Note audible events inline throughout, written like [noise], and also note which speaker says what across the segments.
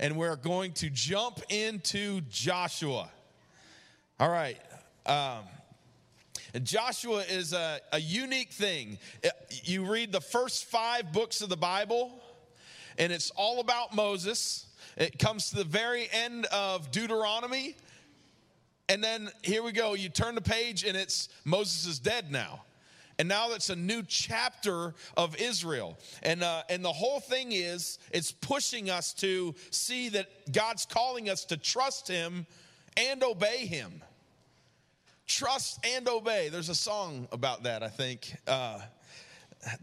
Speaker 1: and we're going to jump into Joshua. All right. Um, Joshua is a, a unique thing. You read the first five books of the Bible, and it's all about Moses. It comes to the very end of Deuteronomy, and then here we go. You turn the page, and it's Moses is dead now. And now it's a new chapter of Israel. And, uh, and the whole thing is, it's pushing us to see that God's calling us to trust Him and obey Him. Trust and obey. There's a song about that, I think. Uh,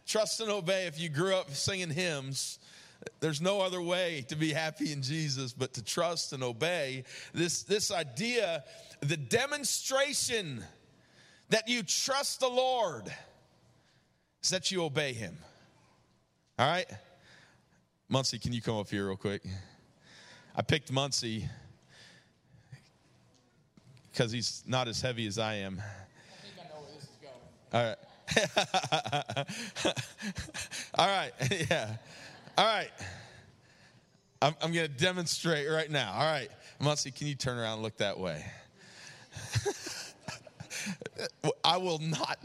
Speaker 1: trust and obey. If you grew up singing hymns, there's no other way to be happy in Jesus but to trust and obey. This, this idea, the demonstration that you trust the Lord is that you obey Him. All right? Muncie, can you come up here real quick? I picked Muncie because he's not as heavy as I am. I All right. [laughs] All right. [laughs] Yeah. All right. I'm, I'm going to demonstrate right now. All right. Muncie, can you turn around and look that way? I will not,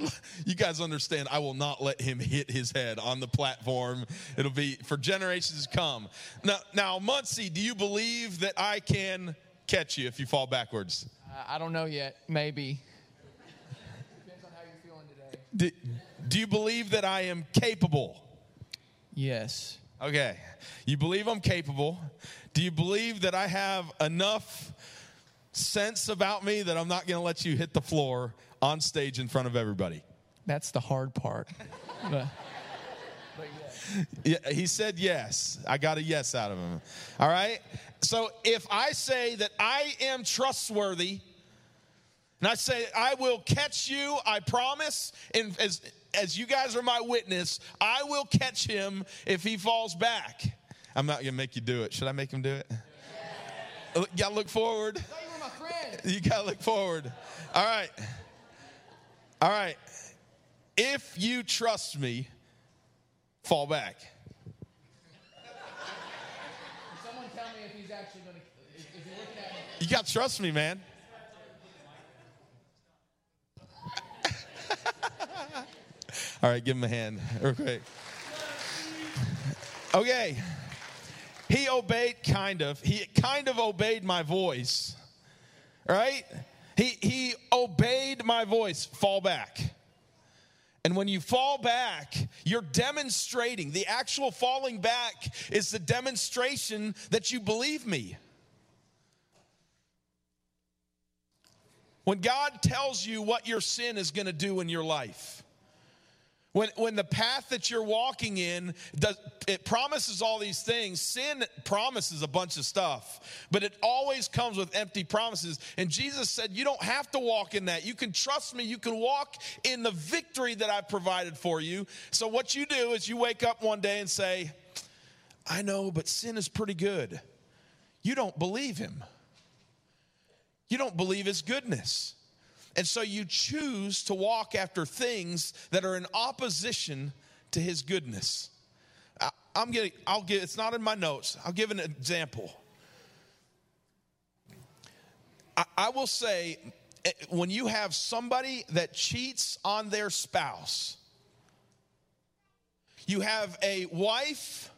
Speaker 1: you guys understand, I will not let him hit his head on the platform. It'll be for generations to come. Now, now Muncie, do you believe that I can catch you if you fall backwards?
Speaker 2: I don't know yet. Maybe. Depends on how you're feeling today.
Speaker 1: Do, do you believe that I am capable?
Speaker 2: Yes.
Speaker 1: Okay. You believe I'm capable. Do you believe that I have enough sense about me that I'm not going to let you hit the floor on stage in front of everybody?
Speaker 2: That's the hard part. but,
Speaker 1: but yeah. yeah, he said yes. I got a yes out of him. All right. So if I say that I am trustworthy, and I say, I will catch you, I promise, and as, as you guys are my witness, I will catch him if he falls back. I'm not gonna make you do it. Should I make him do it? Yeah. You gotta look forward. You, you gotta look forward. All right. All right. If you trust me, fall back. You got to trust me, man. [laughs] All right, give him a hand real quick. Okay. He obeyed kind of. He kind of obeyed my voice. Right? He he obeyed my voice. Fall back. And when you fall back, you're demonstrating. The actual falling back is the demonstration that you believe me. When God tells you what your sin is going to do in your life, when, when the path that you're walking in, does, it promises all these things. Sin promises a bunch of stuff, but it always comes with empty promises. And Jesus said, You don't have to walk in that. You can trust me. You can walk in the victory that I've provided for you. So, what you do is you wake up one day and say, I know, but sin is pretty good. You don't believe him. You don't believe his goodness. And so you choose to walk after things that are in opposition to his goodness. I, am getting, I'll give, it's not in my notes. I'll give an example. I, I will say, eh, when you have somebody that cheats on their spouse, you have a wife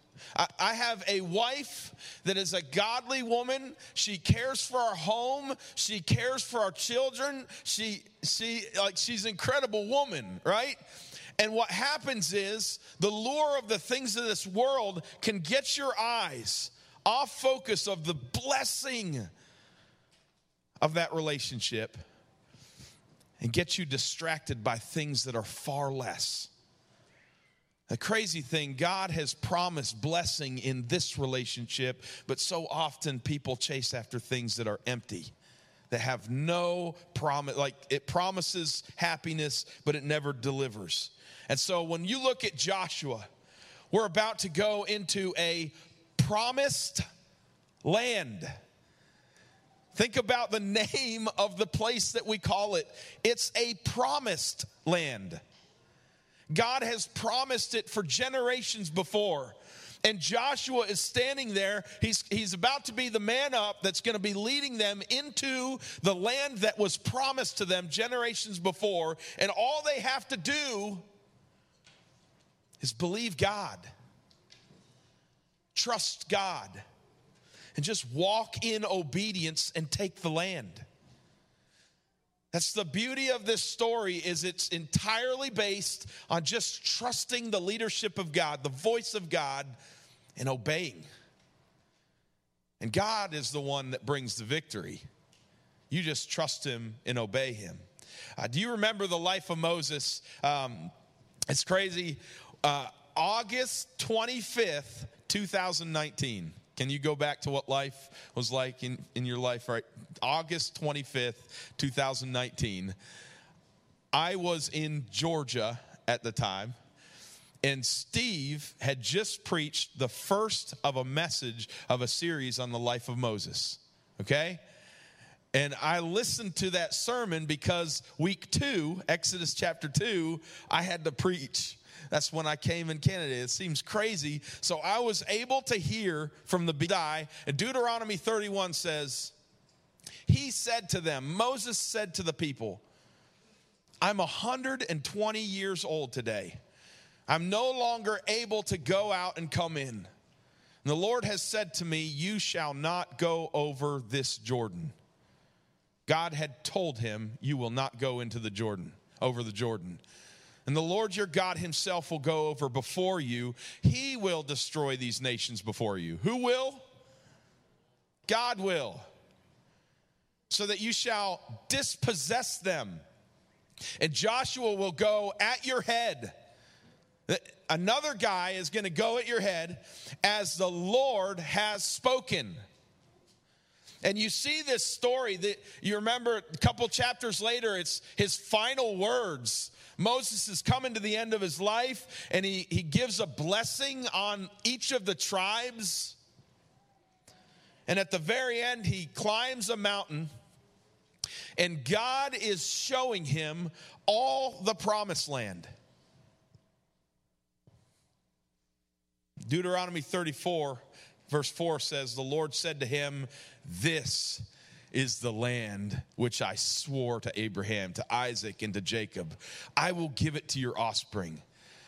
Speaker 1: I, have a wife that is a godly woman. She cares for our home. She cares for our children. She, she, like, she's an incredible woman, right? And what happens is the lure of the things of this world can get your eyes off focus of the blessing of that relationship and get you distracted by things that are far less. The crazy thing, God has promised blessing in this relationship, but so often people chase after things that are empty, that have no promise. Like it promises happiness, but it never delivers. And so when you look at Joshua, we're about to go into a promised land. Think about the [laughs] name of the place that we call it. It's a promised land. God has promised it for generations before. And Joshua is standing there. He's, he's about to be the man up that's going to be leading them into the land that was promised to them generations before. And all they have to do is believe God, trust God, and just walk in obedience and take the land. That's the beauty of this story is it's entirely based on just trusting the leadership of God, the voice of God and obeying. And God is the one that brings the victory. You just trust him and obey him. Uh, do you remember the life of Moses? Um, it's crazy. Uh, August 25th, 2019. Can you go back to what life was like in, in your life, right? August 25th, 2019. I was in Georgia at the time, and Steve had just preached the first of a message of a series on the life of Moses. Okay? And I listened to that sermon because week two, Exodus chapter two, I had to preach. That's when I came in Canada. It seems crazy. So I was able to hear from the Bidai. And Deuteronomy 31 says, He said to them, Moses said to the people, I'm 120 years old today. I'm no longer able to go out and come in. And the Lord has said to me, You shall not go over this Jordan. God had told him, You will not go into the Jordan, over the Jordan. And the Lord your God himself will go over before you. He will destroy these nations before you. Who will? God will. So that you shall dispossess them. And Joshua will go at your head. Another guy is going to go at your head as the Lord has spoken. And you see this story that you remember a couple chapters later, it's his final words Moses is coming to the end of his life and he, he gives a blessing on each of the tribes. And at the very end, he climbs a mountain and God is showing him all the promised land. Deuteronomy 34, verse 4 says, The Lord said to him, This is the land which I swore to Abraham, to Isaac, and to Jacob. I will give it to your offspring.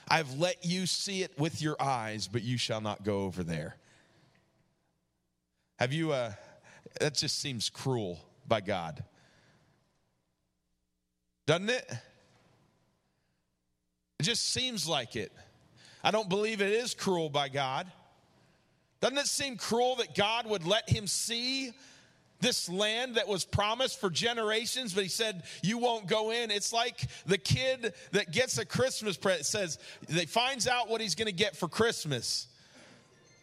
Speaker 1: I've let you see it with your eyes, but you shall not go over there. Have you, uh, that just seems cruel by God. Doesn't it? It just seems like it. I don't believe it is cruel by God. Doesn't it seem cruel that God would let him see this land that was promised for generations, but he said, You won't go in. It's like the kid that gets a Christmas present, says, they finds out what he's gonna get for Christmas.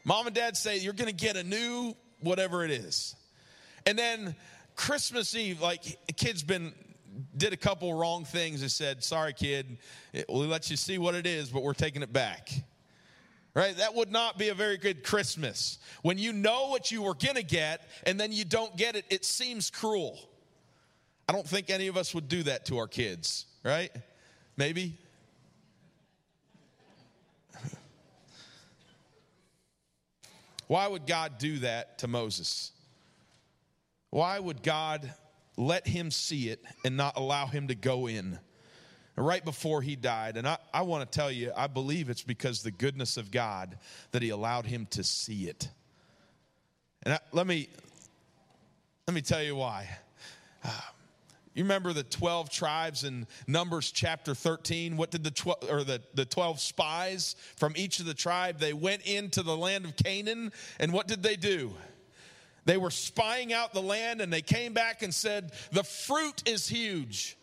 Speaker 1: Mom and dad say, You're gonna get a new whatever it is. And then Christmas Eve, like a kid's been did a couple wrong things and said, Sorry, kid, we'll let you see what it is, but we're taking it back right? That would not be a very good Christmas. When you know what you were going to get and then you don't get it, it seems cruel. I don't think any of us would do that to our kids, right? Maybe? [laughs] Why would God do that to Moses? Why would God let him see it and not allow him to go in? Right before he died. And I, I want to tell you, I believe it's because the goodness of God that he allowed him to see it. And I, let me let me tell you why. Uh, you remember the 12 tribes in Numbers chapter 13? What did the 12 or the, the 12 spies from each of the tribe they went into the land of Canaan and what did they do? They were spying out the land and they came back and said, "The fruit is huge."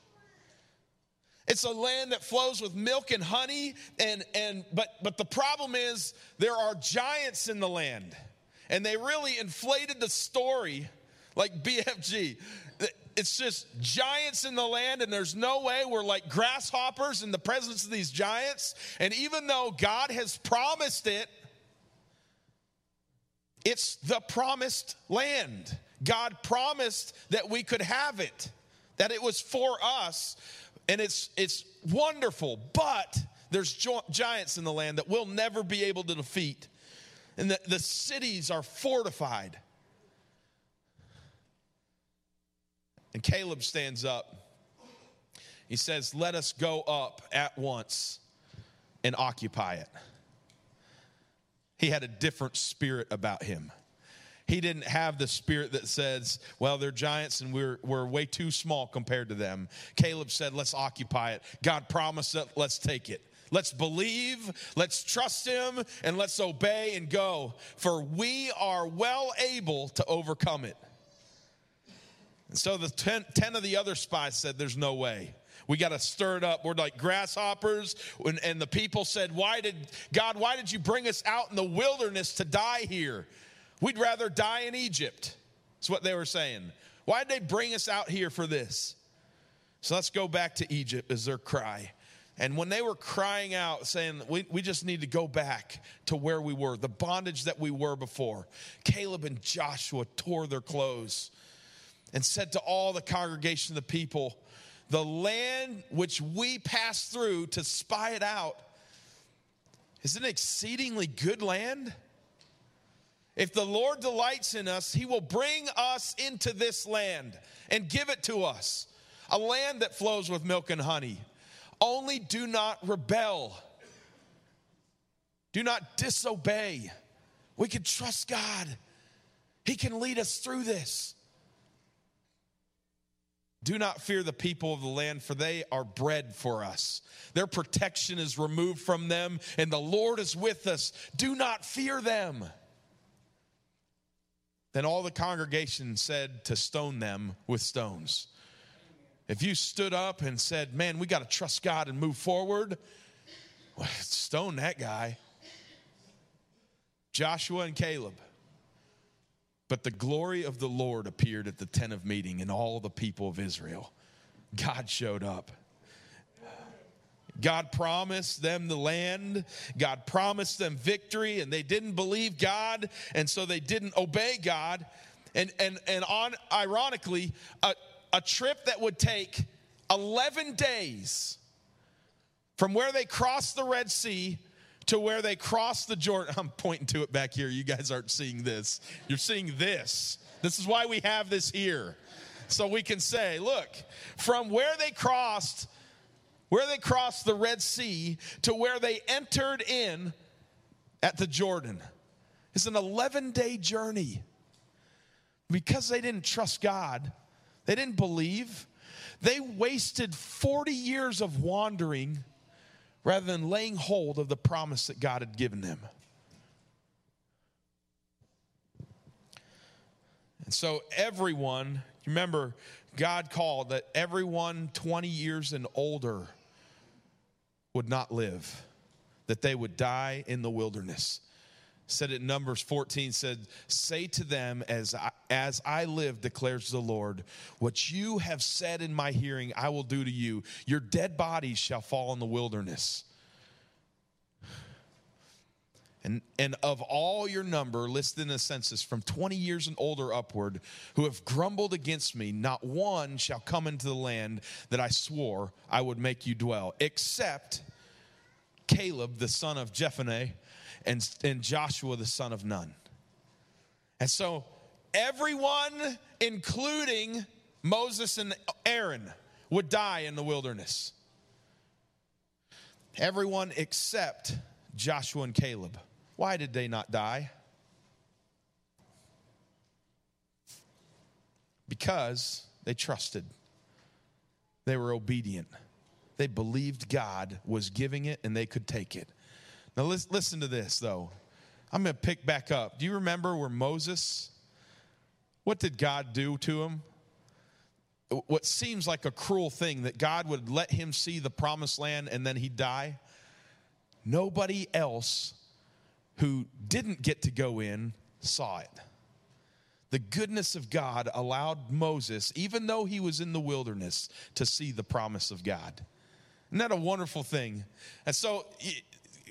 Speaker 1: It's a land that flows with milk and honey, and, and but but the problem is there are giants in the land. And they really inflated the story like BFG. It's just giants in the land, and there's no way we're like grasshoppers in the presence of these giants. And even though God has promised it, it's the promised land. God promised that we could have it, that it was for us and it's it's wonderful but there's giants in the land that we'll never be able to defeat and the, the cities are fortified. And Caleb stands up. He says, Let us go up at once and occupy it. He had a different spirit about him. He didn't have the spirit that says, well, they're giants and we're, we're way too small compared to them. Caleb said, let's occupy it. God promised it, let's take it. Let's believe, let's trust him, and let's obey and go, for we are well able to overcome it. And so the ten, 10 of the other spies said, There's no way. We got to stir it up. We're like grasshoppers. And, and the people said, Why did God, why did you bring us out in the wilderness to die here? We'd rather die in Egypt. That's what they were saying. Why did they bring us out here for this? So let's go back to Egypt is their cry. And when they were crying out, saying, we, we just need to go back to where we were, the bondage that we were before, Caleb and Joshua tore their clothes and said to all the congregation of the people, The land which we passed through to spy it out is an exceedingly good land. If the Lord delights in us, he will bring us into this land and give it to us, a land that flows with milk and honey. Only do not rebel. Do not disobey. We can trust God. He can lead us through this. Do not fear the people of the land, for they are bread for us. Their protection is removed from them, and the Lord is with us. Do not fear them. Then all the congregation said to stone them with stones. If you stood up and said, Man, we got to trust God and move forward, well, stone that guy. Joshua and Caleb. But the glory of the Lord appeared at the tent of meeting, and all the people of Israel. God showed up. God promised them the land. God promised them victory, and they didn't believe God, and so they didn't obey God. And, and, and on, ironically, a, a trip that would take 11 days from where they crossed the Red Sea to where they crossed the Jordan. [laughs] I'm pointing to it back here. You guys aren't seeing this. You're seeing this. This is why we have this here. So we can say, look, from where they crossed where they crossed the Red Sea to where they entered in at the Jordan. It's an 11 day journey. Because they didn't trust God, they didn't believe, they wasted 40 years of wandering rather than laying hold of the promise that God had given them. And so, everyone, remember, God called that everyone 20 years and older would not live, that they would die in the wilderness. Said it in Numbers 14 said, Say to them, as I, as I live, declares the Lord, what you have said in my hearing, I will do to you. Your dead bodies shall fall in the wilderness. And, and of all your number listed in the census from 20 years and older upward who have grumbled against me, not one shall come into the land that I swore I would make you dwell, except Caleb, the son of Jephunneh, and, and Joshua, the son of Nun. And so everyone, including Moses and Aaron, would die in the wilderness. Everyone except Joshua and Caleb. Why did they not die? Because they trusted, they were obedient, they believed God was giving it and they could take it. Now, listen to this, though. I'm going to pick back up. Do you remember where Moses, what did God do to him? What seems like a cruel thing that God would let him see the promised land and then he'd die? Nobody else who didn't get to go in saw it. The goodness of God allowed Moses, even though he was in the wilderness, to see the promise of God. Isn't that a wonderful thing? And so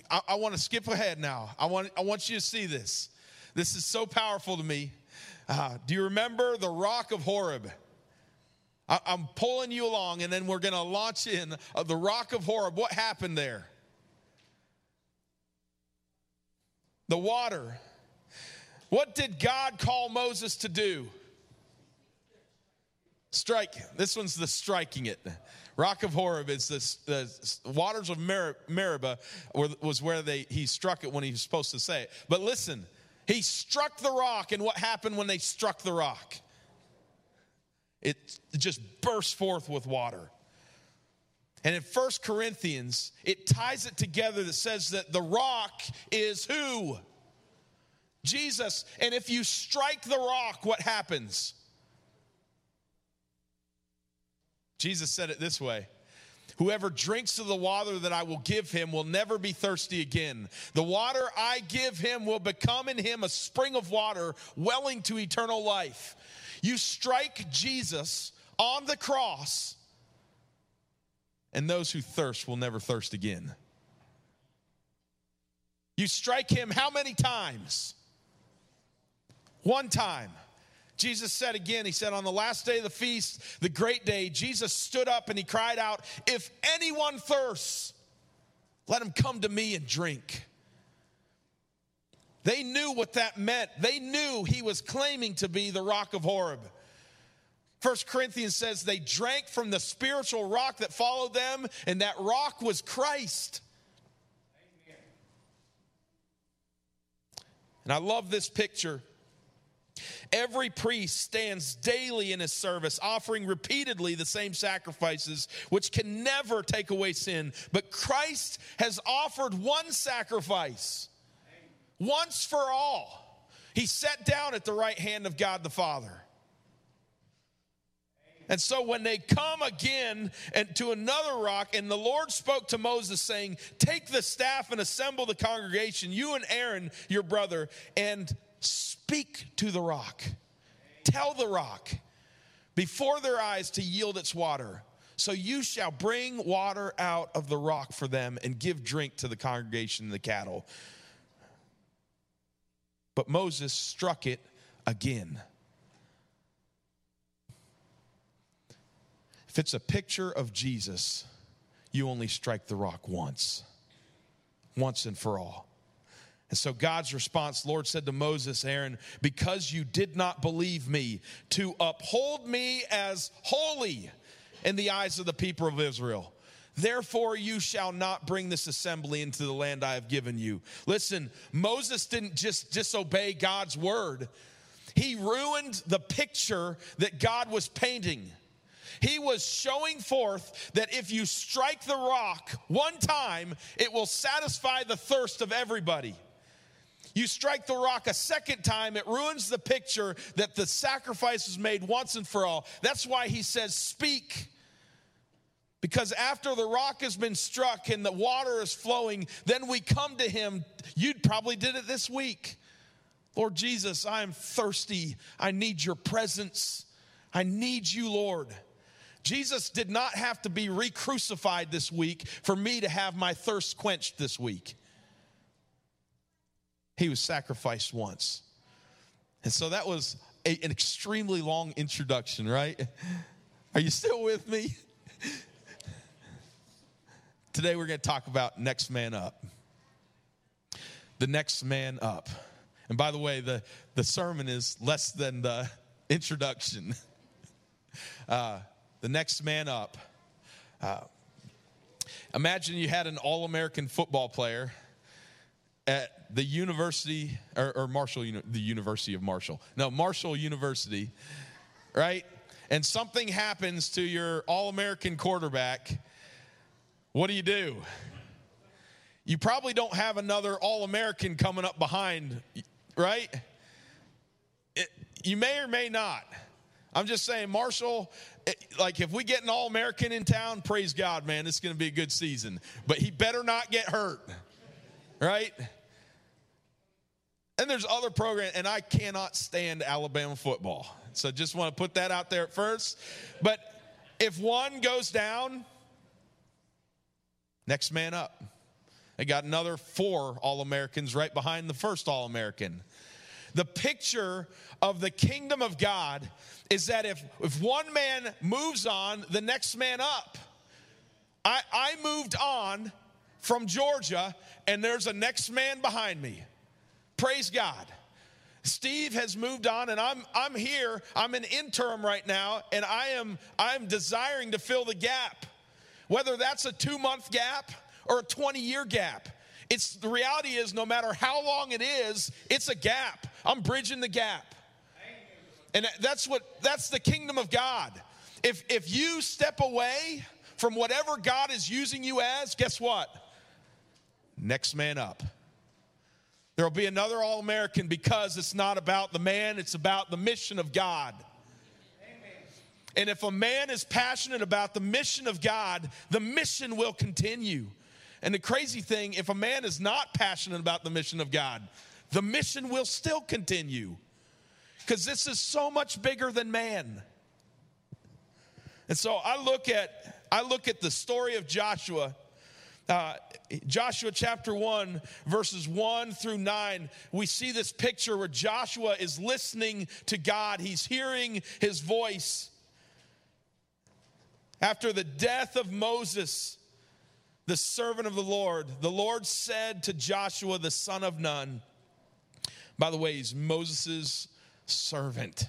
Speaker 1: I, I want to skip ahead now. I want, I want you to see this. This is so powerful to me. Uh, do you remember the rock of Horeb? I, am pulling you along, and then we're going to launch in uh, the rock of Horeb. What happened there? The water What did God call Moses to do? Strike. This one's the striking it. Rock of Horeb is the, the waters of Meribah was where they, he struck it when he was supposed to say it. But listen, he struck the rock, and what happened when they struck the rock? It just burst forth with water. And in First Corinthians, it ties it together that says that the rock is who? Jesus. And if you strike the rock, what happens? Jesus said it this way Whoever drinks of the water that I will give him will never be thirsty again. The water I give him will become in him a spring of water welling to eternal life. You strike Jesus on the cross, and those who thirst will never thirst again. You strike him how many times? One time. Jesus said again, He said, on the last day of the feast, the great day, Jesus stood up and He cried out, If anyone thirsts, let him come to me and drink. They knew what that meant. They knew He was claiming to be the rock of Horeb. First Corinthians says they drank from the spiritual rock that followed them, and that rock was Christ. Amen. And I love this picture Every priest stands daily in his service, offering repeatedly the same sacrifices, which can never take away sin. But Christ has offered one sacrifice once for all. He sat down at the right hand of God the Father. And so when they come again and to another rock, and the Lord spoke to Moses, saying, Take the staff and assemble the congregation, you and Aaron, your brother, and Speak to the rock. Tell the rock before their eyes to yield its water. So you shall bring water out of the rock for them and give drink to the congregation and the cattle. But Moses struck it again. If it's a picture of Jesus, you only strike the rock once, once and for all. And so God's response, Lord said to Moses, Aaron, because you did not believe me, to uphold me as holy in the eyes of the people of Israel. Therefore, you shall not bring this assembly into the land I have given you. Listen, Moses didn't just disobey God's word, he ruined the picture that God was painting. He was showing forth that if you strike the rock one time, it will satisfy the thirst of everybody. You strike the rock a second time, it ruins the picture that the sacrifice was made once and for all. That's why he says, Speak. Because after the rock has been struck and the water is flowing, then we come to him. You probably did it this week. Lord Jesus, I am thirsty. I need your presence. I need you, Lord. Jesus did not have to be re crucified this week for me to have my thirst quenched this week. He was sacrificed once. And so that was a, an extremely long introduction, right? Are you still with me? Today we're going to talk about next man up. The next man up. And by the way, the, the sermon is less than the introduction. [laughs] Uh, the next man up. Uh, imagine you had an all American football player at the university or, or Marshall, the University of Marshall. No, Marshall University, right? And something happens to your All American quarterback. What do you do? You probably don't have another All American coming up behind, right? It, you may or may not. I'm just saying, Marshall, Eh, like if we get an All American in town, praise God, man, it's going to be a good season. But he better not get hurt right? And there's other programs, and I cannot stand Alabama football. So just want to put that out there at first. But if one goes down, next man up. They got another four All Americans right behind the first All American. The picture of the kingdom of God is that if, if one man moves on, the next man up. I, I moved on from Georgia, and there's a next man behind me. Praise God. Steve has moved on and I'm I'm here. I'm an interim right now and I am I'm desiring to fill the gap. Whether that's a 2-month gap or a 20-year gap. It's the reality is no matter how long it is, it's a gap. I'm bridging the gap. And that's what that's the kingdom of God. If if you step away from whatever God is using you as, guess what? Next man up. There will be another All American because it's not about the man, it's about the mission of God. And if a man is passionate about the mission of God, the mission will continue. And the crazy thing, if a man is not passionate about the mission of God, the mission will still continue. Because this is so much bigger than man. And so I look at I look at the story of Joshua uh, Joshua chapter 1, verses 1 through 9, we see this picture where Joshua is listening to God. He's hearing his voice. After the death of Moses, the servant of the Lord, the Lord said to Joshua, the son of Nun, by the way, he's Moses' servant,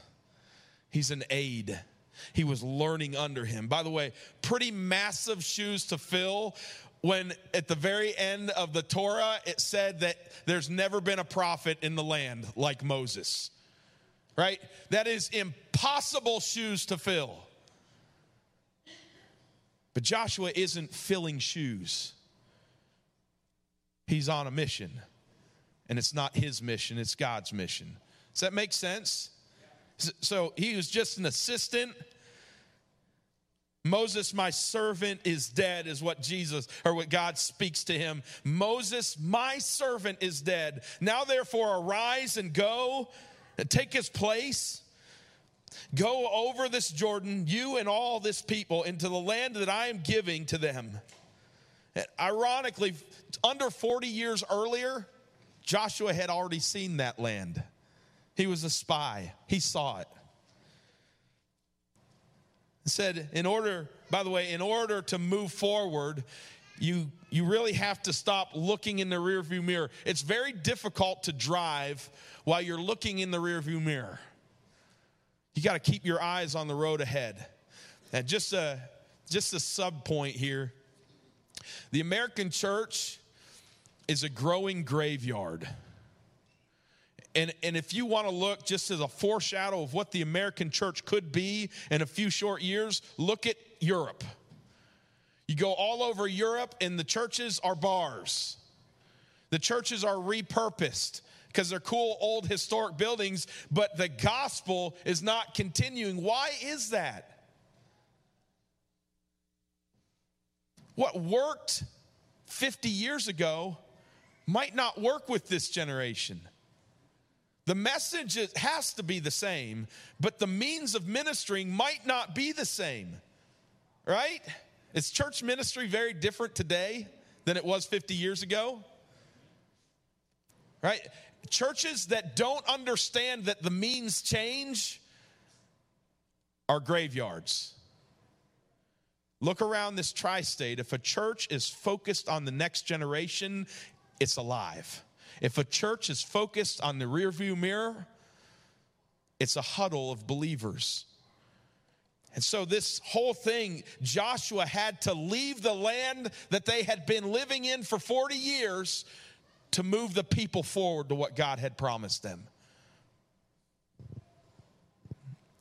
Speaker 1: he's an aide. He was learning under him. By the way, pretty massive shoes to fill when at the very end of the Torah it said that there's never been a prophet in the land like Moses. Right? That is impossible shoes to fill. But Joshua isn't filling shoes. He's on a mission. And it's not his mission, it's God's mission. Does that make sense? So he was just an assistant Moses, my servant, is dead, is what Jesus or what God speaks to him. Moses, my servant, is dead. Now, therefore, arise and go and take his place. Go over this Jordan, you and all this people, into the land that I am giving to them. And ironically, under 40 years earlier, Joshua had already seen that land. He was a spy, he saw it He said, in order, by the way, in order to move forward, you you really have to stop looking in the rearview mirror. It's very difficult to drive while you're looking in the rearview mirror. You got to keep your eyes on the road ahead. And just a just a sub point here. The American church is a growing graveyard. And, and if you want to look just as a foreshadow of what the American church could be in a few short years, look at Europe. You go all over Europe, and the churches are bars. The churches are repurposed because they're cool old historic buildings, but the gospel is not continuing. Why is that? What worked 50 years ago might not work with this generation. The message has to be the same, but the means of ministering might not be the same, right? Is church ministry very different today than it was 50 years ago? Right? Churches that don't understand that the means change are graveyards. Look around this tri state. If a church is focused on the next generation, it's alive. If a church is focused on the rearview mirror, it's a huddle of believers. And so, this whole thing, Joshua had to leave the land that they had been living in for 40 years to move the people forward to what God had promised them.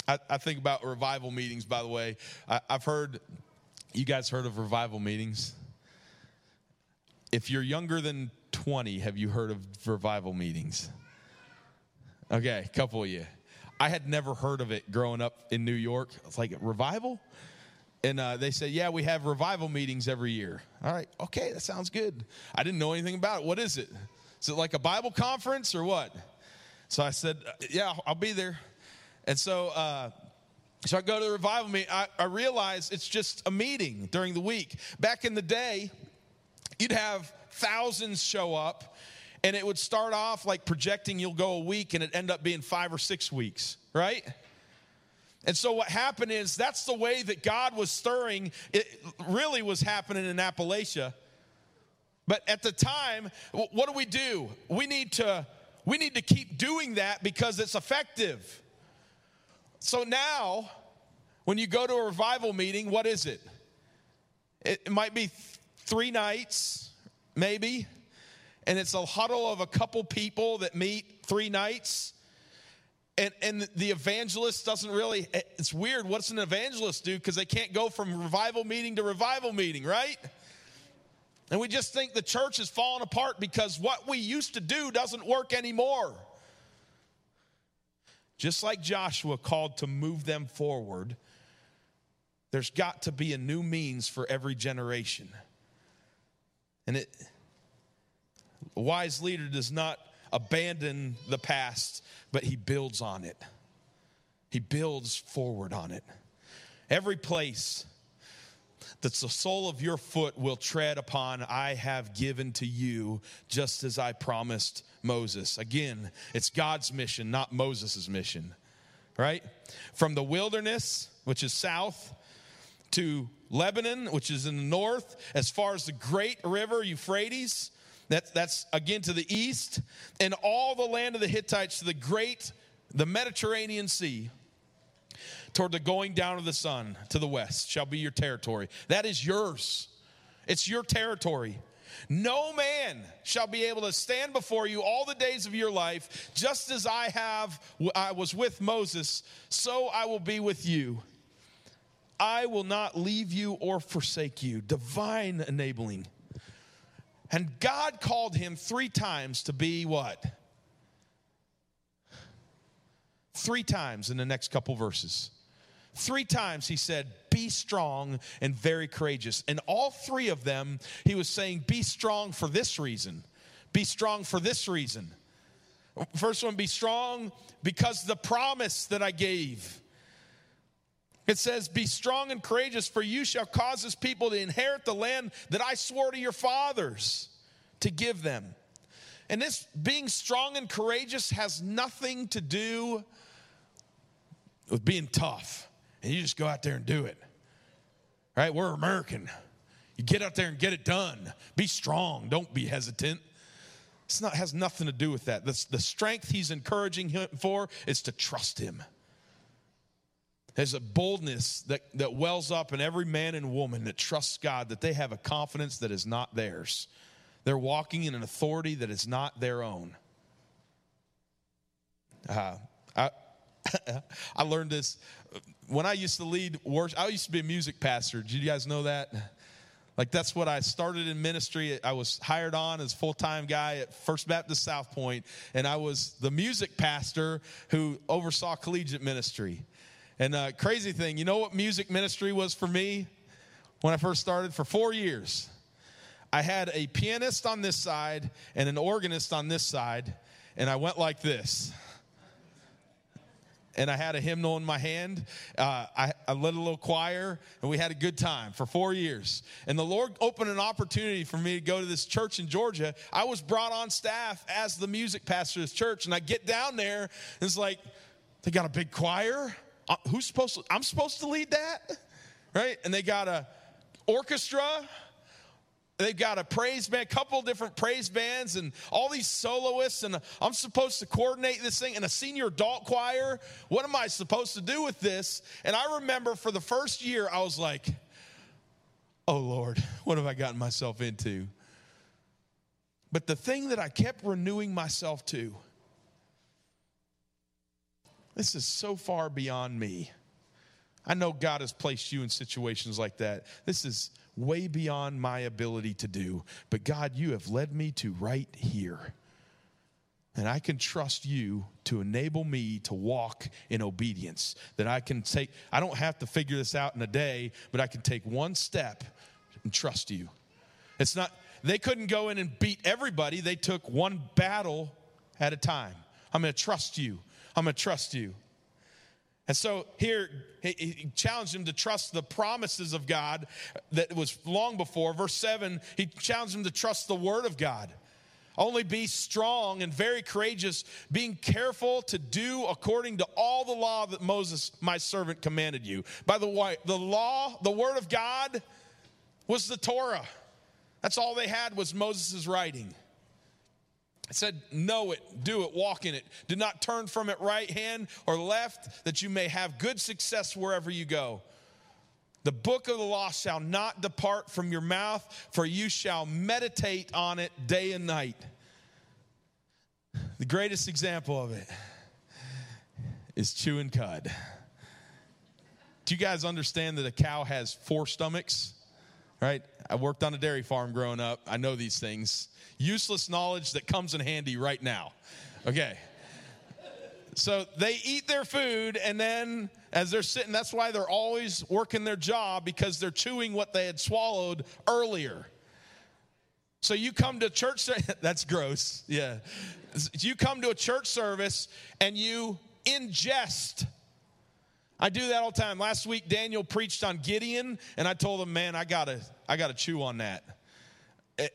Speaker 1: I, I think about revival meetings, by the way. I, I've heard, you guys heard of revival meetings? If you're younger than 20 have you heard of revival meetings? Okay, a couple of you. I had never heard of it growing up in New York. It's like revival? And uh, they said, Yeah, we have revival meetings every year. All right, okay, that sounds good. I didn't know anything about it. What is it? Is it like a Bible conference or what? So I said, Yeah, I'll be there. And so, uh, so I go to the revival meeting. I, I realize it's just a meeting during the week. Back in the day, you'd have thousands show up, and it would start off like projecting you'll go a week, and it end up being five or six weeks, right? And so what happened is that's the way that God was stirring. It really was happening in Appalachia. But at the time, what do we do? We need to we need to keep doing that because it's effective. So now, when you go to a revival meeting, what is it? It, might be three nights, maybe, and it's a huddle of a couple people that meet three nights. And, and the evangelist doesn't really, it's weird. What's an evangelist do? Because they can't go from revival meeting to revival meeting, right? And we just think the church is falling apart because what we used to do doesn't work anymore. Just like Joshua called to move them forward, there's got to be a new means for every generation. And it, a wise leader does not abandon the past, but he builds on it. He builds forward on it. Every place that the sole of your foot will tread upon, I have given to you, just as I promised Moses. Again, it's God's mission, not Moses' mission, right? From the wilderness, which is south, to Lebanon, which is in the north, as far as the great river Euphrates, that's, that's again to the east, and all the land of the Hittites to the great, the Mediterranean Sea toward the going down of the sun to the west shall be your territory. That is yours. It's your territory. No man shall be able to stand before you all the days of your life, just as I have I was with Moses, so I will be with you. I will not leave you or forsake you. Divine enabling. And God called him three times to be what? Three times in the next couple verses. Three times he said, Be strong and very courageous. And all three of them, he was saying, Be strong for this reason. Be strong for this reason. First one, be strong because the promise that I gave. It says, Be strong and courageous, for you shall cause this people to inherit the land that I swore to your fathers to give them. And this being strong and courageous has nothing to do with being tough and you just go out there and do it. Right? We're American. You get out there and get it done. Be strong. Don't be hesitant. It's not has nothing to do with that. The, the strength he's encouraging him for is to trust him. There's a boldness that, that wells up in every man and woman that trusts God, that they have a confidence that is not theirs. They're walking in an authority that is not their own. Uh, I, [laughs] I learned this when I used to lead worship, I used to be a music pastor. Did you guys know that? Like that's what I started in ministry. I was hired on as full time guy at First Baptist South Point, and I was the music pastor who oversaw collegiate ministry. And uh, crazy thing, you know what music ministry was for me when I first started? For four years, I had a pianist on this side and an organist on this side, and I went like this and I had a hymnal in my hand. Uh, I, I, led a little choir, and we had a good time for four years. And the Lord opened an opportunity for me to go to this church in Georgia. I was brought on staff as the music pastor of this church, and I get down there, and it's like, they got a big choir. Uh, who's supposed to? I'm supposed to lead that, right? And they got a orchestra They've got a praise band, a couple different praise bands, and all these soloists. And I'm supposed to coordinate this thing in a senior adult choir. What am I supposed to do with this? And I remember for the first year, I was like, oh Lord, what have I gotten myself into? But the thing that I kept renewing myself to, this is so far beyond me. I know God has placed you in situations like that. This is way beyond my ability to do. But God, you have led me to right here. And I can trust you to enable me to walk in obedience. That I can take, I don't have to figure this out in a day, but I can take one step and trust you. It's not, they couldn't go in and beat everybody, they took one battle at a time. I'm gonna trust you. I'm gonna trust you. And so here, he challenged him to trust the promises of God that was long before. Verse 7, he challenged him to trust the word of God. Only be strong and very courageous, being careful to do according to all the law that Moses, my servant, commanded you. By the way, the law, the word of God, was the Torah. That's all they had was Moses' writing. It said, Know it, do it, walk in it. Do not turn from it right hand or left, that you may have good success wherever you go. The book of the law shall not depart from your mouth, for you shall meditate on it day and night. The greatest example of it is chewing cud. Do you guys understand that a cow has four stomachs? Right? I worked on a dairy farm growing up. I know these things. Useless knowledge that comes in handy right now. Okay. So they eat their food, and then as they're sitting, that's why they're always working their job because they're chewing what they had swallowed earlier. So you come to church, [laughs] that's gross, yeah. You come to a church service and you ingest. I do that all the time. Last week, Daniel preached on Gideon, and I told him, man, I gotta, I gotta chew on that.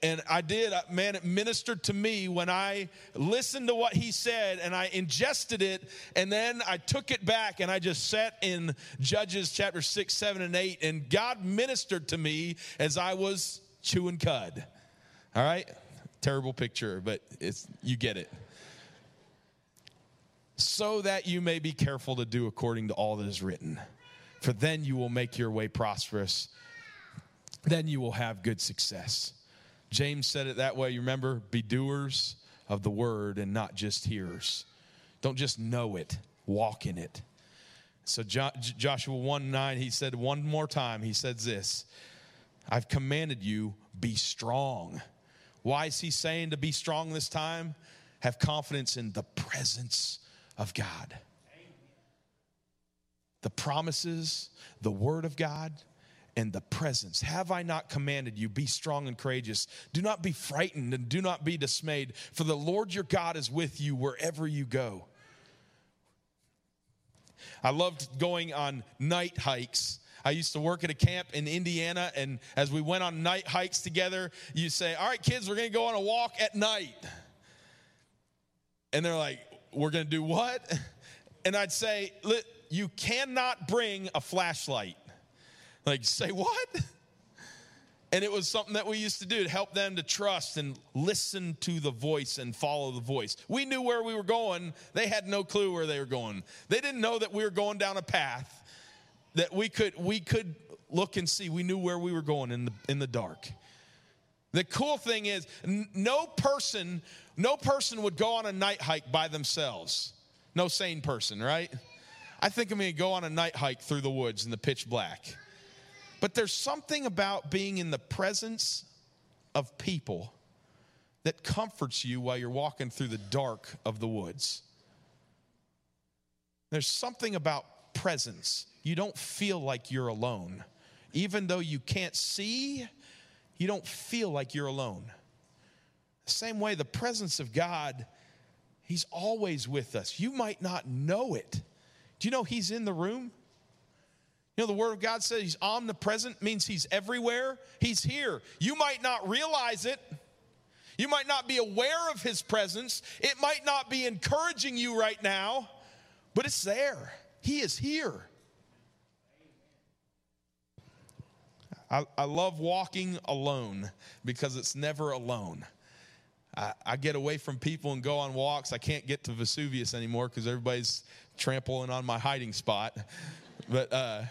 Speaker 1: And I did, man, it ministered to me when I listened to what he said and I ingested it, and then I took it back and I just sat in Judges chapter 6, 7, and 8, and God ministered to me as I was chewing cud. All right? Terrible picture, but it's you get it. So that you may be careful to do according to all that is written. For then you will make your way prosperous. Then you will have good success. James said it that way. You remember? Be doers of the word and not just hearers. Don't just know it, walk in it. So, Joshua 1 9, he said one more time, he says this I've commanded you, be strong. Why is he saying to be strong this time? Have confidence in the presence of God. The promises, the word of God, and the presence. Have I not commanded you? Be strong and courageous. Do not be frightened and do not be dismayed, for the Lord your God is with you wherever you go. I loved going on night hikes. I used to work at a camp in Indiana, and as we went on night hikes together, you say, All right, kids, we're gonna go on a walk at night. And they're like, We're gonna do what? [laughs] And I'd say, You cannot bring a flashlight. Like, [laughs] say what? And it was something that we used to do to help them to trust and listen to the voice and follow the voice. We knew where we were going. They had no clue where they were going. They didn't know that we were going down a path that we could we could look and see. We knew where we were going in the in the dark. The cool thing is no person no person would go on a night hike by themselves. No sane person, right? I think I'm going to go on a night hike through the woods in the pitch black. But there's something about being in the presence of people that comforts you while you're walking through the dark of the woods. There's something about presence. You don't feel like you're alone. Even though you can't see, you don't feel like you're alone. The same way, the presence of God, He's always with us. You might not know it. Do you know He's in the room? You know, the Word of God says He's omnipresent, means He's everywhere. He's here. You might not realize it. You might not be aware of His presence. It might not be encouraging you right now, but it's there. He is here. I, I love walking alone because it's never alone. I, I, get away from people and go on walks. I can't get to Vesuvius anymore because everybody's trampling on my hiding spot. But uh,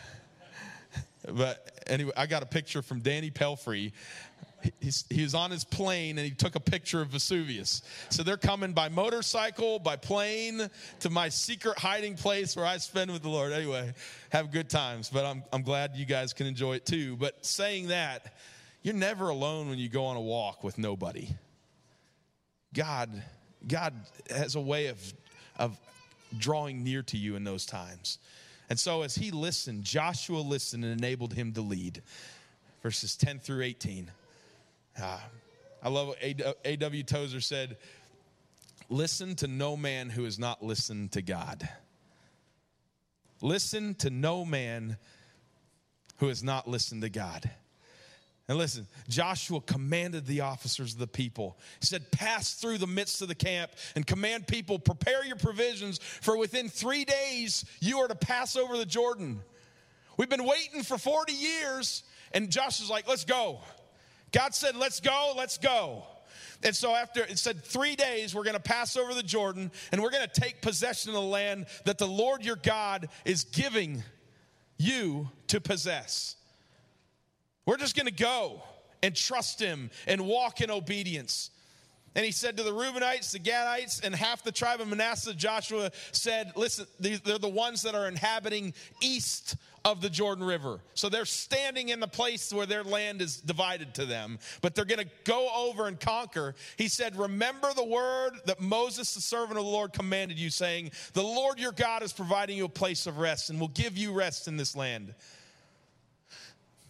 Speaker 1: [laughs] but anyway, I got a picture from Danny Pelfrey. He's, he was on his plane and he took a picture of Vesuvius. So they're coming by motorcycle, by plane to my secret hiding place where I spend with the Lord. Anyway, have good times, but I'm, I'm glad you guys can enjoy it too. But saying that, you're never alone when you go on a walk with nobody. God, God has a way of, of drawing near to you in those times. And so as he listened, Joshua listened and enabled him to lead. Verses 10 through 18. Uh, I love what A.W. Tozer said listen to no man who has not listened to God. Listen to no man who has not listened to God. And listen, Joshua commanded the officers of the people. He said, Pass through the midst of the camp and command people, prepare your provisions, for within three days you are to pass over the Jordan. We've been waiting for 40 years, and Joshua's like, Let's go. God said, Let's go, let's go. And so, after it said three days, we're going to pass over the Jordan and we're going to take possession of the land that the Lord your God is giving you to possess. We're just going to go and trust him and walk in obedience. And he said to the Reubenites, the Gadites, and half the tribe of Manasseh, Joshua said, Listen, they're the ones that are inhabiting east of the Jordan River. So they're standing in the place where their land is divided to them, but they're going to go over and conquer. He said, Remember the word that Moses, the servant of the Lord, commanded you, saying, The Lord your God is providing you a place of rest and will give you rest in this land.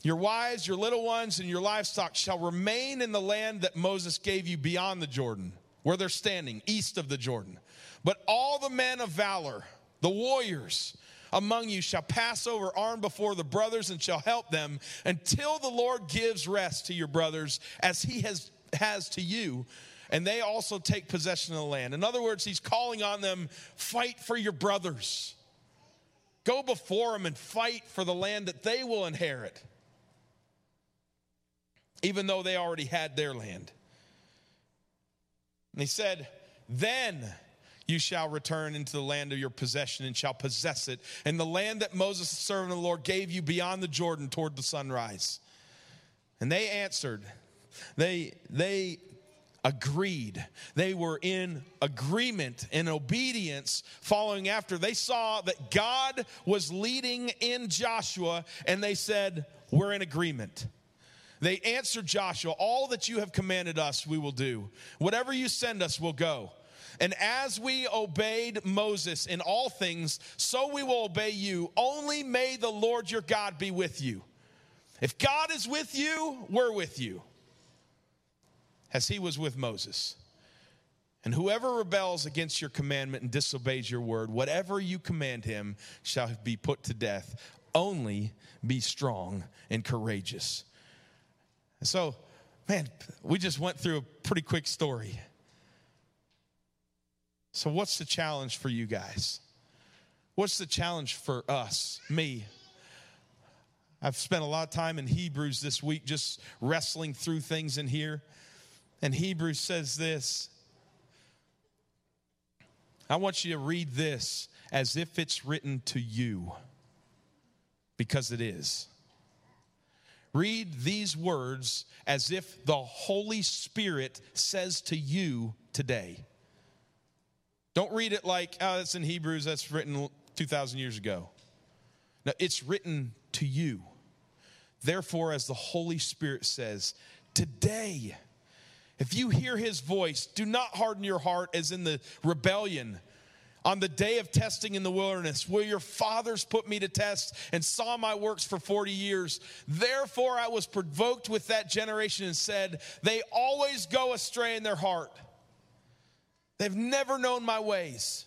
Speaker 1: Your wives, your little ones, and your livestock shall remain in the land that Moses gave you beyond the Jordan, where they're standing, east of the Jordan. But all the men of valor, the warriors among you, shall pass over armed before the brothers and shall help them until the Lord gives rest to your brothers as he has, has to you. And they also take possession of the land. In other words, he's calling on them fight for your brothers. Go before them and fight for the land that they will inherit even though they already had their land. And he said, Then you shall return into the land of your possession and shall possess it, and the land that Moses, the servant of the Lord, gave you beyond the Jordan toward the sunrise. And they answered, they, they agreed. They were in agreement in obedience, following after. They saw that God was leading in Joshua, and they said, We're in agreement. They answered Joshua, All that you have commanded us, we will do. Whatever you send us, we'll go. And as we obeyed Moses in all things, so we will obey you. Only may the Lord your God be with you. If God is with you, we're with you, as he was with Moses. And whoever rebels against your commandment and disobeys your word, whatever you command him shall be put to death. Only be strong and courageous. So, man, we just went through a pretty quick story. So, what's the challenge for you guys? What's the challenge for us, me? I've spent a lot of time in Hebrews this week just wrestling through things in here. And Hebrews says this I want you to read this as if it's written to you, because it is. Read these words as if the Holy Spirit says to you today. Don't read it like, oh, that's in Hebrews, that's written 2,000 years ago. No, it's written to you. Therefore, as the Holy Spirit says, today, if you hear his voice, do not harden your heart as in the rebellion on the day of testing in the wilderness, where your fathers put me to test and saw my works for 40 years. Therefore, I was provoked with that generation and said, They always go astray in their heart. They've never known my ways.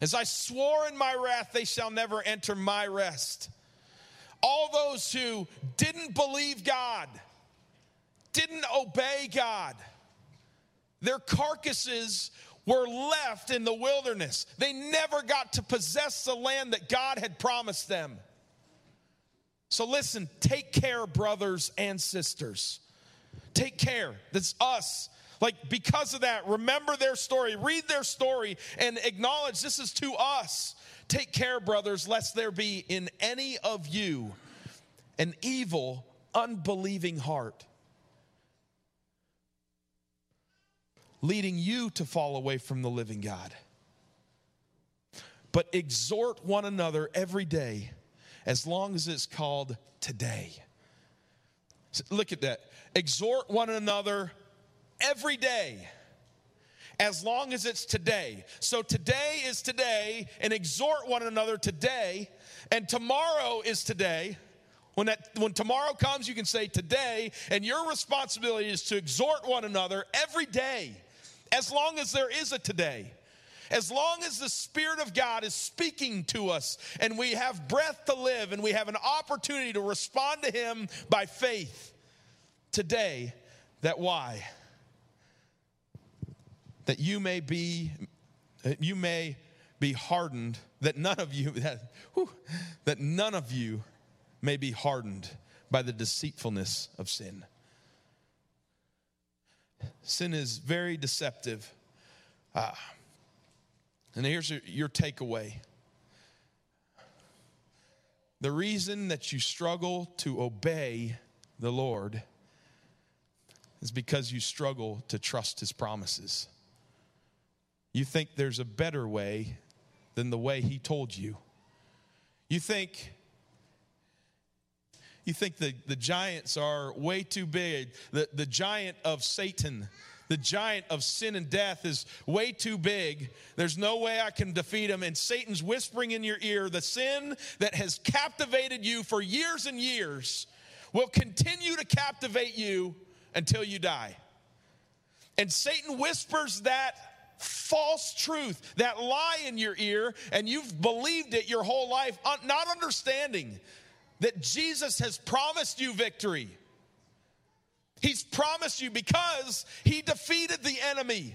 Speaker 1: As I swore in my wrath, they shall never enter my rest. All those who didn't believe God, didn't obey God, their carcasses were left in the wilderness. They never got to possess the land that God had promised them. So listen, take care, brothers and sisters. Take care. That's us. Like, because of that, remember their story, read their story, and acknowledge this is to us. Take care, brothers, lest there be in any of you an evil, unbelieving heart leading you to fall away from the living God. But exhort one another every day as long as it's called today. Look at that. Exhort one another every day as long as it's today. So today is today, and exhort one another today, and tomorrow is today. When, that, when tomorrow comes, you can say today, and your responsibility is to exhort one another every day as long as there is a today. As long as the Spirit of God is speaking to us and we have breath to live and we have an opportunity to respond to Him by faith today, that why? That you may be, you may be hardened, that none of you, [laughs] that, whew, that none of you may be hardened by the deceitfulness of sin. Sin is very deceptive. Uh, and here's your, your takeaway the reason that you struggle to obey the Lord is because you struggle to trust his promises. You think there's a better way than the way he told you. You think you think the, the giants are way too big. The, the giant of Satan, the giant of sin and death is way too big. There's no way I can defeat him. And Satan's whispering in your ear the sin that has captivated you for years and years will continue to captivate you until you die. And Satan whispers that false truth, that lie in your ear, and you've believed it your whole life, not understanding that Jesus has promised you victory. He's promised you because he defeated the enemy.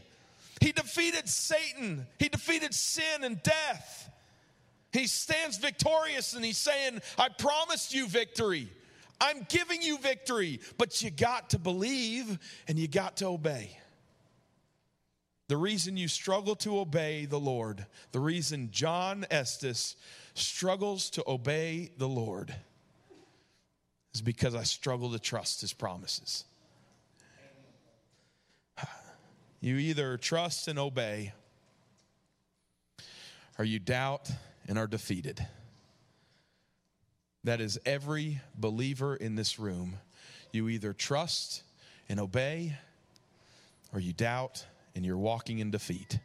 Speaker 1: He defeated Satan. He defeated sin and death. He stands victorious and he's saying, I promised you victory. I'm giving you victory, but you got to believe and you got to obey. The reason you struggle to obey the Lord, the reason John Estes struggles to obey the Lord is because I struggle to trust his promises. You either trust and obey, or you doubt and are defeated. That is every believer in this room. You either trust and obey, or you doubt and you're walking in defeat.